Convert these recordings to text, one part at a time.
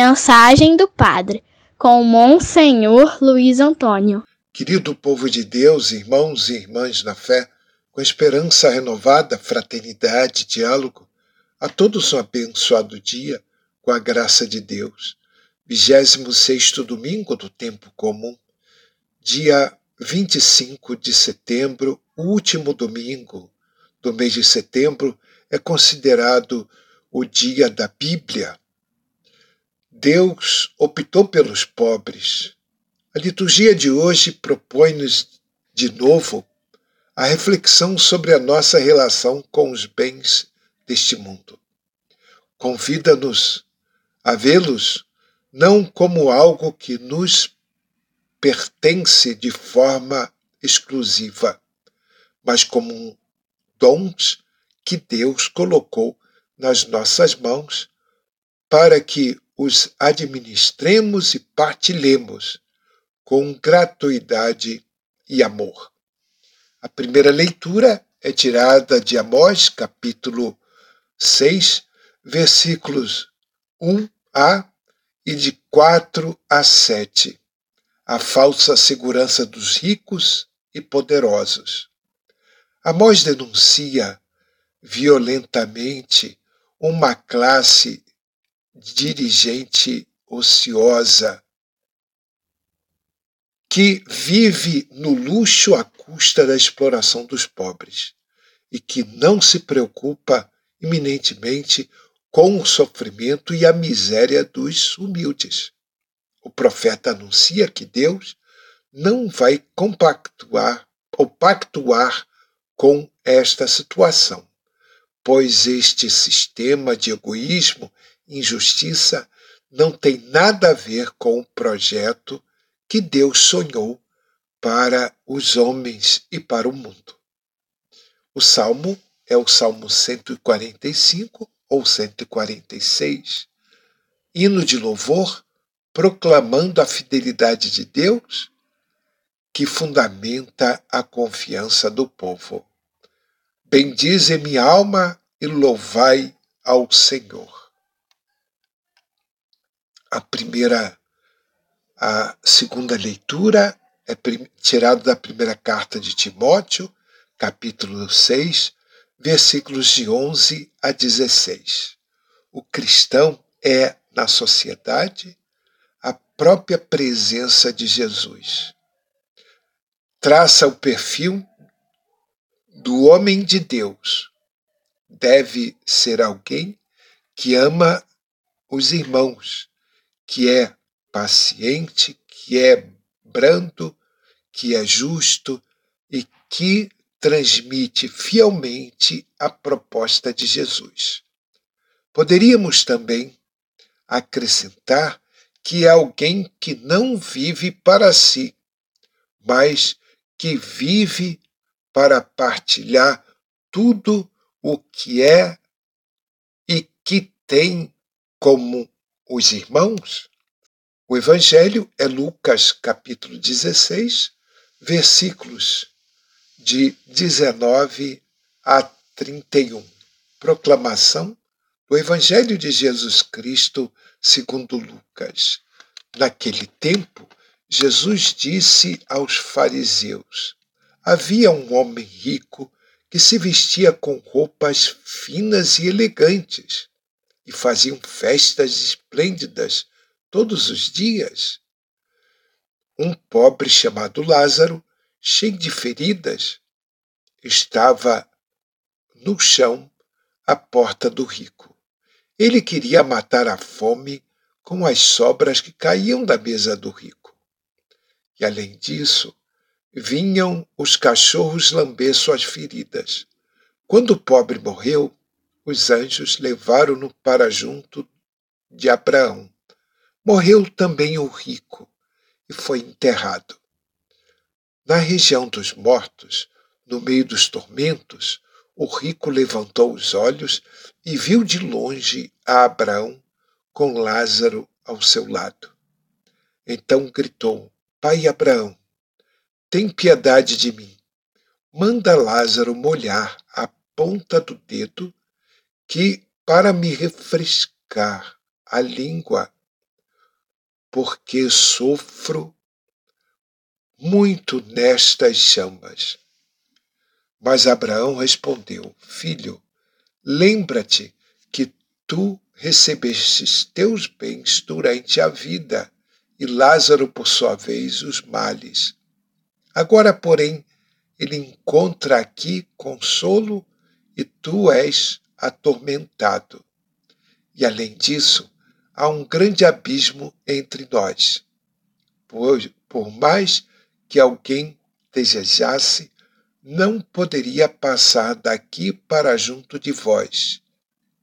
Mensagem do Padre, com Monsenhor Luiz Antônio. Querido povo de Deus, irmãos e irmãs na fé, com esperança renovada, fraternidade, diálogo, a todos um abençoado dia, com a graça de Deus. 26 domingo do tempo comum, dia 25 de setembro, último domingo do mês de setembro, é considerado o dia da Bíblia. Deus optou pelos pobres. A liturgia de hoje propõe-nos de novo a reflexão sobre a nossa relação com os bens deste mundo. Convida-nos a vê-los não como algo que nos pertence de forma exclusiva, mas como dons que Deus colocou nas nossas mãos para que os administremos e partilhemos com gratuidade e amor. A primeira leitura é tirada de Amós, capítulo 6, versículos 1 a e de 4 a 7. A falsa segurança dos ricos e poderosos. Amós denuncia violentamente uma classe dirigente ociosa que vive no luxo à custa da exploração dos pobres e que não se preocupa iminentemente com o sofrimento e a miséria dos humildes. O profeta anuncia que Deus não vai compactuar ou pactuar com esta situação, pois este sistema de egoísmo injustiça não tem nada a ver com o projeto que Deus sonhou para os homens e para o mundo. O salmo é o Salmo 145 ou 146, hino de louvor proclamando a fidelidade de Deus que fundamenta a confiança do povo. Bendize minha alma e louvai ao Senhor a primeira, a segunda leitura é tirada da primeira carta de Timóteo, capítulo 6, versículos de 11 a 16. O cristão é, na sociedade, a própria presença de Jesus. Traça o perfil do homem de Deus. Deve ser alguém que ama os irmãos, que é paciente, que é brando, que é justo e que transmite fielmente a proposta de Jesus. Poderíamos também acrescentar que é alguém que não vive para si, mas que vive para partilhar tudo o que é e que tem como os irmãos? O Evangelho é Lucas capítulo 16, versículos de 19 a 31. Proclamação do Evangelho de Jesus Cristo segundo Lucas. Naquele tempo, Jesus disse aos fariseus: Havia um homem rico que se vestia com roupas finas e elegantes e faziam festas esplêndidas todos os dias. Um pobre chamado Lázaro, cheio de feridas, estava no chão à porta do rico. Ele queria matar a fome com as sobras que caíam da mesa do rico. E além disso, vinham os cachorros lamber suas feridas. Quando o pobre morreu, os anjos levaram-no para junto de Abraão. Morreu também o rico e foi enterrado. Na região dos mortos, no meio dos tormentos, o rico levantou os olhos e viu de longe a Abraão com Lázaro ao seu lado. Então gritou: Pai Abraão, tem piedade de mim. Manda Lázaro molhar a ponta do dedo que, para me refrescar a língua porque sofro muito nestas chamas. Mas Abraão respondeu: Filho, lembra-te que tu recebestes teus bens durante a vida, e Lázaro, por sua vez, os males. Agora, porém, ele encontra aqui consolo e tu és atormentado. E além disso, há um grande abismo entre nós. Por, por mais que alguém desejasse, não poderia passar daqui para junto de vós,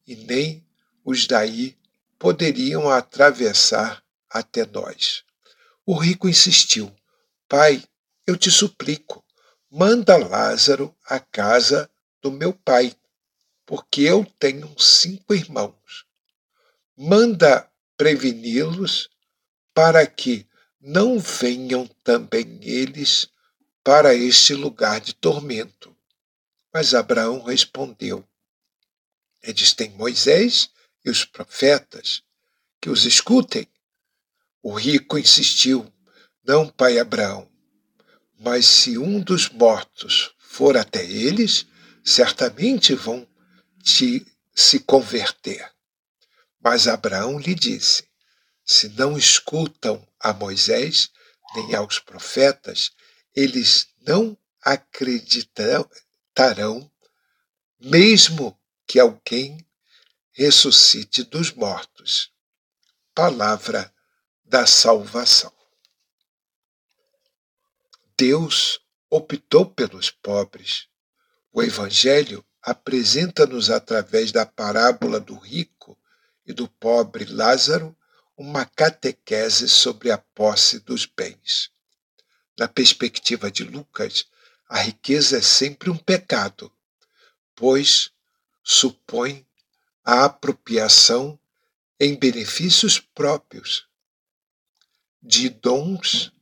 e nem os daí poderiam atravessar até nós. O rico insistiu: Pai, eu te suplico, manda Lázaro à casa do meu pai, porque eu tenho cinco irmãos. Manda preveni-los para que não venham também eles para este lugar de tormento. Mas Abraão respondeu: Eles têm Moisés e os profetas, que os escutem. O rico insistiu: Não, pai Abraão, mas se um dos mortos for até eles, certamente vão te se converter. Mas Abraão lhe disse: se não escutam a Moisés nem aos profetas, eles não acreditarão, mesmo que alguém ressuscite dos mortos. Palavra da salvação. Deus optou pelos pobres. O Evangelho apresenta-nos, através da parábola do rico e do pobre Lázaro, uma catequese sobre a posse dos bens. Na perspectiva de Lucas, a riqueza é sempre um pecado, pois supõe a apropriação em benefícios próprios de dons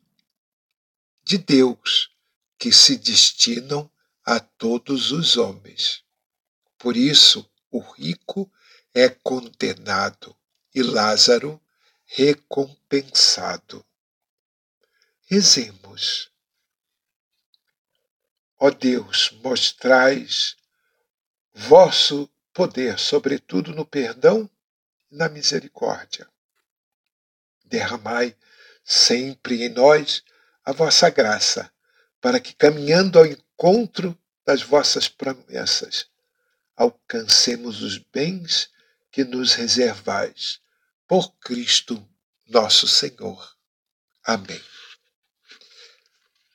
de Deus que se destinam a todos os homens. Por isso, o rico é condenado e Lázaro recompensado. Rezemos. Ó Deus, mostrais vosso poder, sobretudo no perdão e na misericórdia. Derramai sempre em nós a vossa graça, para que, caminhando ao encontro das vossas promessas, alcancemos os bens que nos reservais por Cristo nosso Senhor. Amém.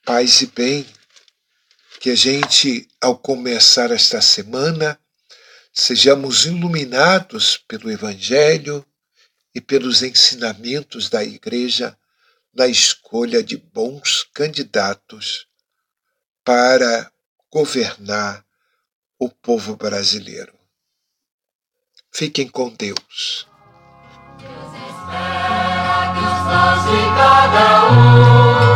Paz e bem, que a gente, ao começar esta semana, sejamos iluminados pelo Evangelho e pelos ensinamentos da Igreja na escolha de bons candidatos para governar o povo brasileiro. Fiquem com Deus. Deus espera que os dons de cada um